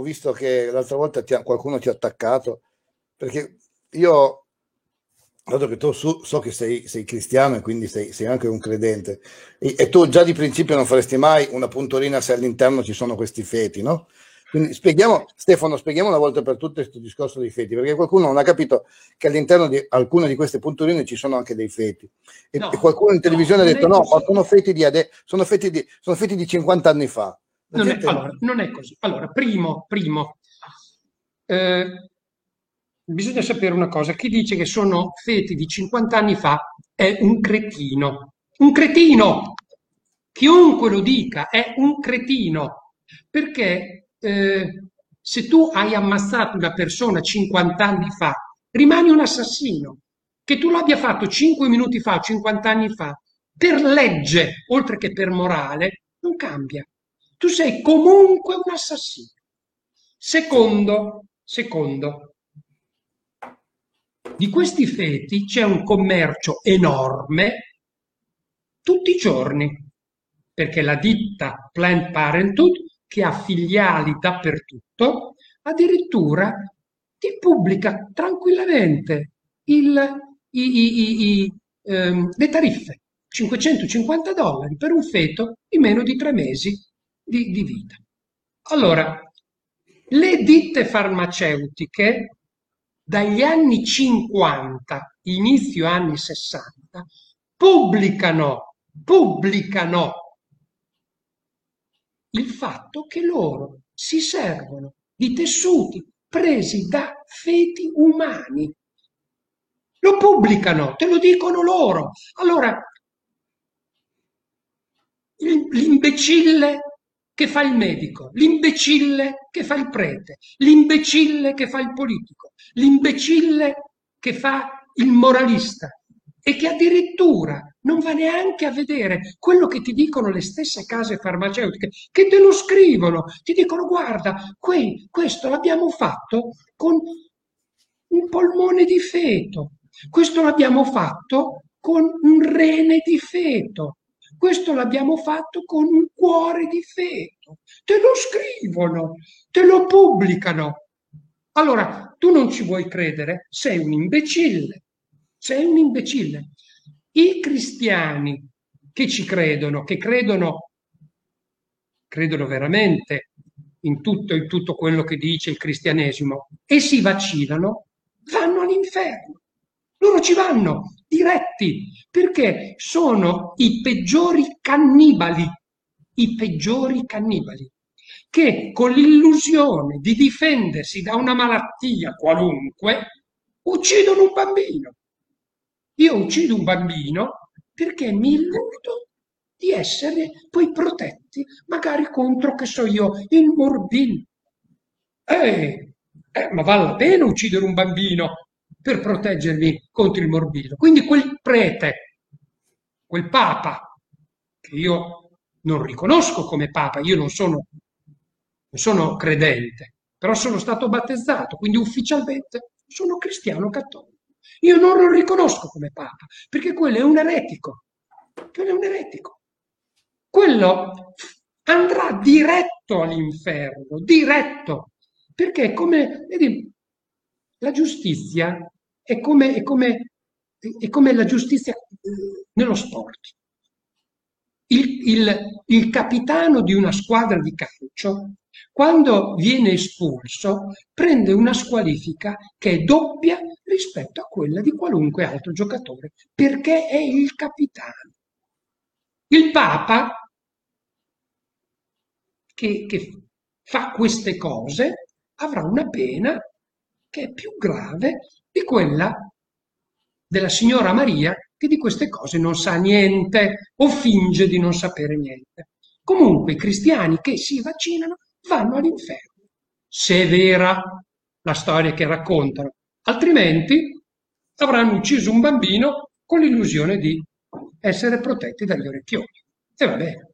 ho visto che l'altra volta ti ha, qualcuno ti ha attaccato, perché io, dato che tu so, so che sei, sei, cristiano e quindi sei, sei anche un credente, e, e, tu già di principio non faresti mai una puntorina se all'interno ci sono questi feti, no? Quindi spieghiamo, Stefano, spieghiamo una volta per tutte questo discorso dei feti, perché qualcuno non ha capito che all'interno di alcune di queste punturine ci sono anche dei feti. E, no, e qualcuno in televisione no, ha detto: no, ma sono feti di, ade- sono feti di, sono feti di 50 anni fa. Non è, allora, non è così. Allora, primo, primo eh, bisogna sapere una cosa: chi dice che sono feti di 50 anni fa è un cretino. Un cretino! Chiunque lo dica è un cretino. Perché eh, se tu hai ammazzato una persona 50 anni fa, rimani un assassino. Che tu l'abbia fatto 5 minuti fa, 50 anni fa, per legge, oltre che per morale, non cambia. Tu sei comunque un assassino. Secondo, secondo, di questi feti c'è un commercio enorme tutti i giorni, perché la ditta Planned Parenthood che ha filiali dappertutto, addirittura ti pubblica tranquillamente il, i, i, i, ehm, le tariffe, 550 dollari per un feto in meno di tre mesi di, di vita. Allora, le ditte farmaceutiche dagli anni 50, inizio anni 60, pubblicano, pubblicano il fatto che loro si servono di tessuti presi da feti umani. Lo pubblicano, te lo dicono loro. Allora, l'imbecille che fa il medico, l'imbecille che fa il prete, l'imbecille che fa il politico, l'imbecille che fa il moralista, e che addirittura non va neanche a vedere quello che ti dicono le stesse case farmaceutiche, che te lo scrivono, ti dicono guarda, qui, questo l'abbiamo fatto con un polmone di feto, questo l'abbiamo fatto con un rene di feto, questo l'abbiamo fatto con un cuore di feto, te lo scrivono, te lo pubblicano. Allora, tu non ci vuoi credere, sei un imbecille. Sei un imbecille. I cristiani che ci credono, che credono, credono veramente in tutto, in tutto quello che dice il cristianesimo e si vaccinano, vanno all'inferno. Loro ci vanno diretti perché sono i peggiori cannibali, i peggiori cannibali che con l'illusione di difendersi da una malattia qualunque uccidono un bambino. Io uccido un bambino perché mi illudo di essere poi protetti, magari contro, che so io, il morbillo. Eh, eh, ma vale la pena uccidere un bambino per proteggermi contro il morbillo. Quindi quel prete, quel papa, che io non riconosco come papa, io non sono, non sono credente, però sono stato battezzato, quindi ufficialmente sono cristiano cattolico. Io non lo riconosco come Papa, perché quello è un eretico. Quello è un eretico. Quello andrà diretto all'inferno, diretto, perché come, vedi, la giustizia è come, è come, è come la giustizia eh, nello sport. Il, il, il capitano di una squadra di calcio quando viene espulso, prende una squalifica che è doppia rispetto a quella di qualunque altro giocatore, perché è il capitano. Il Papa, che, che fa queste cose, avrà una pena che è più grave di quella della signora Maria che di queste cose non sa niente o finge di non sapere niente. Comunque i cristiani che si vaccinano vanno all'inferno, se è vera la storia che raccontano, altrimenti avranno ucciso un bambino con l'illusione di essere protetti dagli orecchioni. E va bene.